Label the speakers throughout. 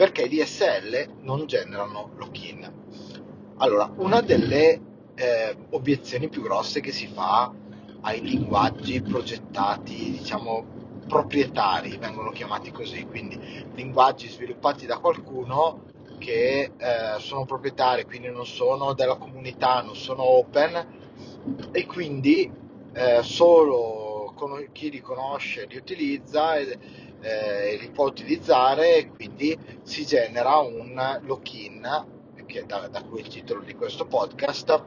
Speaker 1: perché i DSL non generano lock-in. Allora, una delle eh, obiezioni più grosse che si fa ai linguaggi progettati, diciamo, proprietari, vengono chiamati così, quindi linguaggi sviluppati da qualcuno che eh, sono proprietari, quindi non sono della comunità, non sono open e quindi eh, solo con- chi li conosce li utilizza e li può utilizzare e quindi si genera un lock-in, che da, da cui il titolo di questo podcast,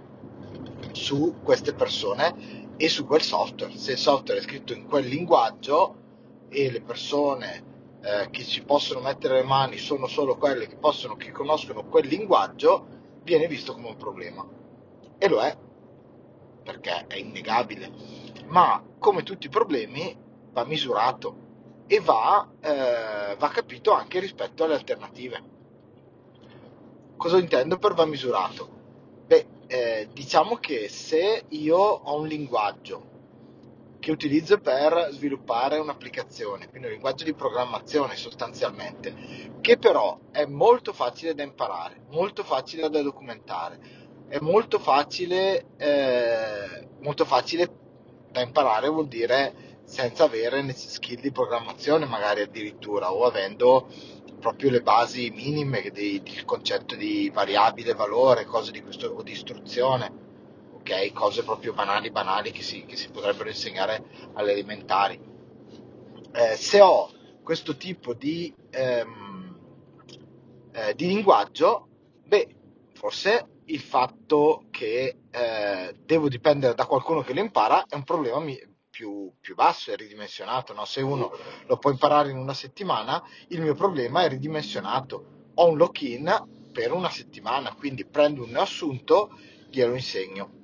Speaker 1: su queste persone e su quel software. Se il software è scritto in quel linguaggio e le persone eh, che ci possono mettere le mani sono solo quelle che, possono, che conoscono quel linguaggio, viene visto come un problema. E lo è, perché è innegabile. Ma come tutti i problemi va misurato e va, eh, va capito anche rispetto alle alternative. Cosa intendo per va misurato? Beh, eh, diciamo che se io ho un linguaggio che utilizzo per sviluppare un'applicazione, quindi un linguaggio di programmazione sostanzialmente, che però è molto facile da imparare, molto facile da documentare, è molto facile, eh, molto facile da imparare vuol dire senza avere skill di programmazione magari addirittura o avendo proprio le basi minime del concetto di variabile valore, cose di questo, o di istruzione ok? Cose proprio banali, banali che si, che si potrebbero insegnare alle elementari. Eh, se ho questo tipo di, ehm, eh, di linguaggio, beh, forse il fatto che eh, devo dipendere da qualcuno che lo impara è un problema più, più, basso, è ridimensionato. No? Se uno lo può imparare in una settimana, il mio problema è ridimensionato. Ho un lock-in per una settimana, quindi prendo un assunto, glielo insegno.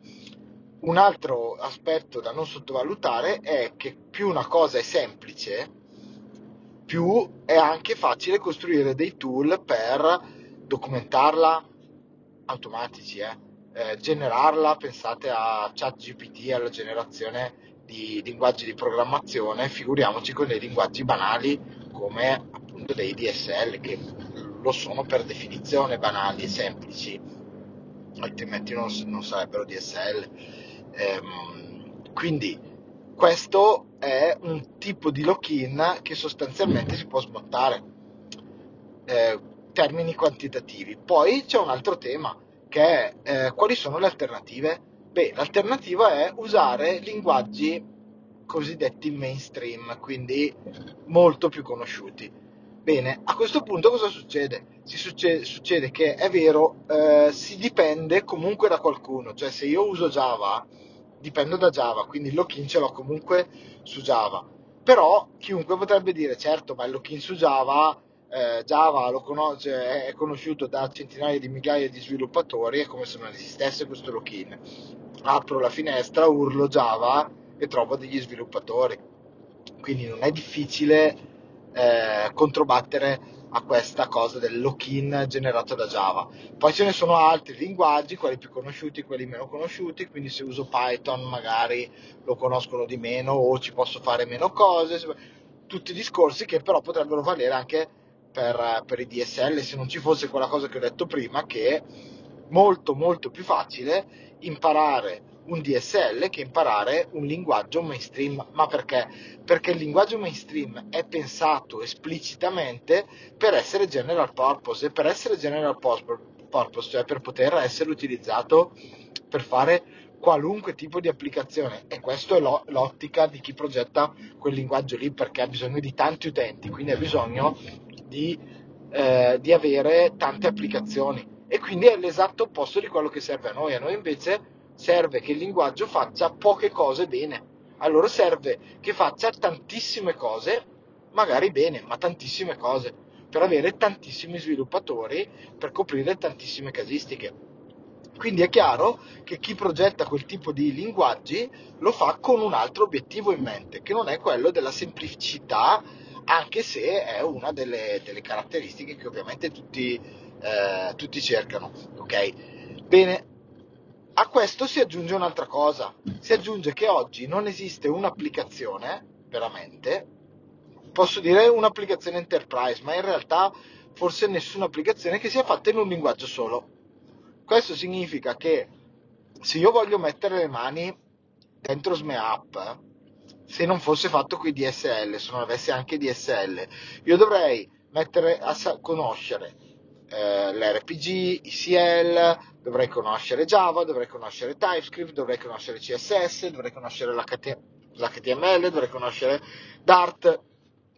Speaker 1: Un altro aspetto da non sottovalutare è che più una cosa è semplice, più è anche facile costruire dei tool per documentarla automatici, eh? Eh, generarla, pensate a ChatGPT, alla generazione di linguaggi di programmazione, figuriamoci con dei linguaggi banali come appunto dei DSL che lo sono per definizione banali e semplici, altrimenti non, non sarebbero DSL. Ehm, quindi questo è un tipo di lock-in che sostanzialmente si può smontare. Eh, termini quantitativi. Poi c'è un altro tema che è eh, quali sono le alternative? Beh, l'alternativa è usare linguaggi cosiddetti mainstream, quindi molto più conosciuti. Bene, a questo punto cosa succede? Succede, succede, che è vero, eh, si dipende comunque da qualcuno, cioè se io uso Java dipendo da Java, quindi il lock-in ce l'ho comunque su Java. Però chiunque potrebbe dire, certo, ma il lock-in su Java, eh, Java conosce, è conosciuto da centinaia di migliaia di sviluppatori, è come se non esistesse questo lock-in. Apro la finestra, urlo Java e trovo degli sviluppatori. Quindi non è difficile eh, controbattere a questa cosa del lock-in generato da Java. Poi ce ne sono altri linguaggi, quelli più conosciuti, quelli meno conosciuti, quindi se uso Python magari lo conoscono di meno o ci posso fare meno cose, tutti discorsi che però potrebbero valere anche per, per i DSL se non ci fosse quella cosa che ho detto prima che è molto molto più facile imparare un DSL che imparare un linguaggio mainstream. Ma perché? Perché il linguaggio mainstream è pensato esplicitamente per essere general purpose e per essere general purpose, cioè per poter essere utilizzato per fare qualunque tipo di applicazione e questa è l'ottica di chi progetta quel linguaggio lì perché ha bisogno di tanti utenti, quindi ha bisogno di, eh, di avere tante applicazioni e quindi è l'esatto opposto di quello che serve a noi. A noi invece serve che il linguaggio faccia poche cose bene. Allora serve che faccia tantissime cose, magari bene, ma tantissime cose, per avere tantissimi sviluppatori, per coprire tantissime casistiche. Quindi è chiaro che chi progetta quel tipo di linguaggi lo fa con un altro obiettivo in mente, che non è quello della semplicità, anche se è una delle, delle caratteristiche che ovviamente tutti, eh, tutti cercano. Ok? Bene, a questo si aggiunge un'altra cosa, si aggiunge che oggi non esiste un'applicazione, veramente, posso dire un'applicazione enterprise, ma in realtà forse nessuna applicazione che sia fatta in un linguaggio solo. Questo significa che se io voglio mettere le mani dentro SmeApp, se non fosse fatto con i DSL, se non avessi anche DSL, io dovrei mettere a conoscere eh, l'RPG, ICL, dovrei conoscere Java, dovrei conoscere TypeScript, dovrei conoscere CSS, dovrei conoscere l'HTML, dovrei conoscere Dart,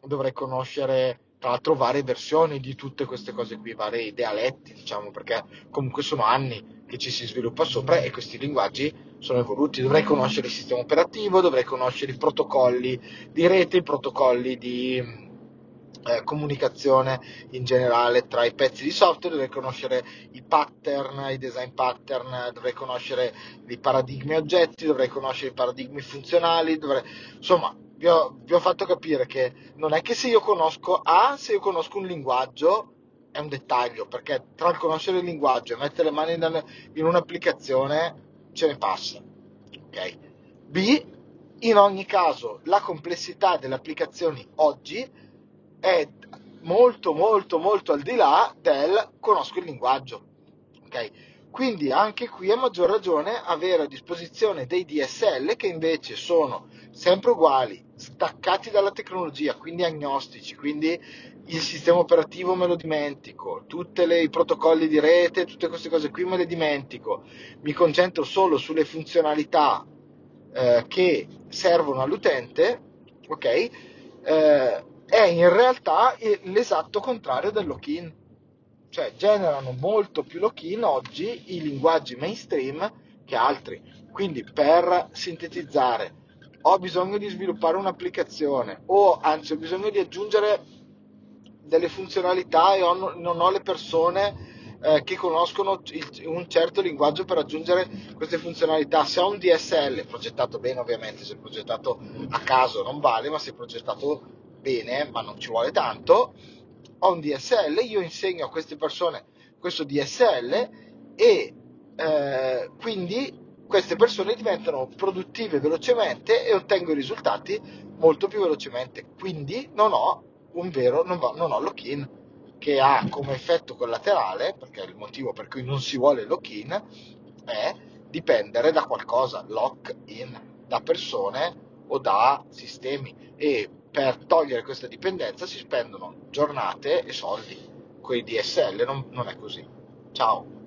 Speaker 1: dovrei conoscere tra l'altro varie versioni di tutte queste cose qui, vari dialetti, diciamo, perché comunque sono anni che ci si sviluppa sopra e questi linguaggi sono evoluti. Dovrei conoscere il sistema operativo, dovrei conoscere i protocolli di rete, i protocolli di eh, comunicazione in generale tra i pezzi di software, dovrei conoscere i pattern, i design pattern, dovrei conoscere i paradigmi oggetti, dovrei conoscere i paradigmi funzionali, dovrei... insomma, vi ho, vi ho fatto capire che non è che se io conosco A, se io conosco un linguaggio, è un dettaglio, perché tra il conoscere il linguaggio e mettere le mani in un'applicazione ce ne passa. Ok? B, in ogni caso, la complessità delle applicazioni oggi è molto molto molto al di là del conosco il linguaggio. Ok? Quindi anche qui a maggior ragione avere a disposizione dei DSL che invece sono sempre uguali, staccati dalla tecnologia, quindi agnostici, quindi il sistema operativo me lo dimentico, tutti i protocolli di rete, tutte queste cose qui me le dimentico, mi concentro solo sulle funzionalità eh, che servono all'utente, ok? Eh, è in realtà l'esatto contrario del lock-in. Cioè generano molto più lock-in oggi i linguaggi mainstream che altri. Quindi per sintetizzare, ho bisogno di sviluppare un'applicazione o anzi ho bisogno di aggiungere delle funzionalità e ho, non ho le persone eh, che conoscono il, un certo linguaggio per aggiungere queste funzionalità. Se ho un DSL progettato bene, ovviamente, se è progettato a caso non vale, ma se è progettato bene, ma non ci vuole tanto, ho un DSL, io insegno a queste persone questo DSL e eh, quindi queste persone diventano produttive velocemente e ottengo i risultati molto più velocemente. Quindi non ho un vero, non, va, non ho lock-in che ha come effetto collaterale, perché il motivo per cui non si vuole lock-in è dipendere da qualcosa, lock-in, da persone o da sistemi e per togliere questa dipendenza si spendono giornate e soldi. Con i DSL non, non è così. Ciao.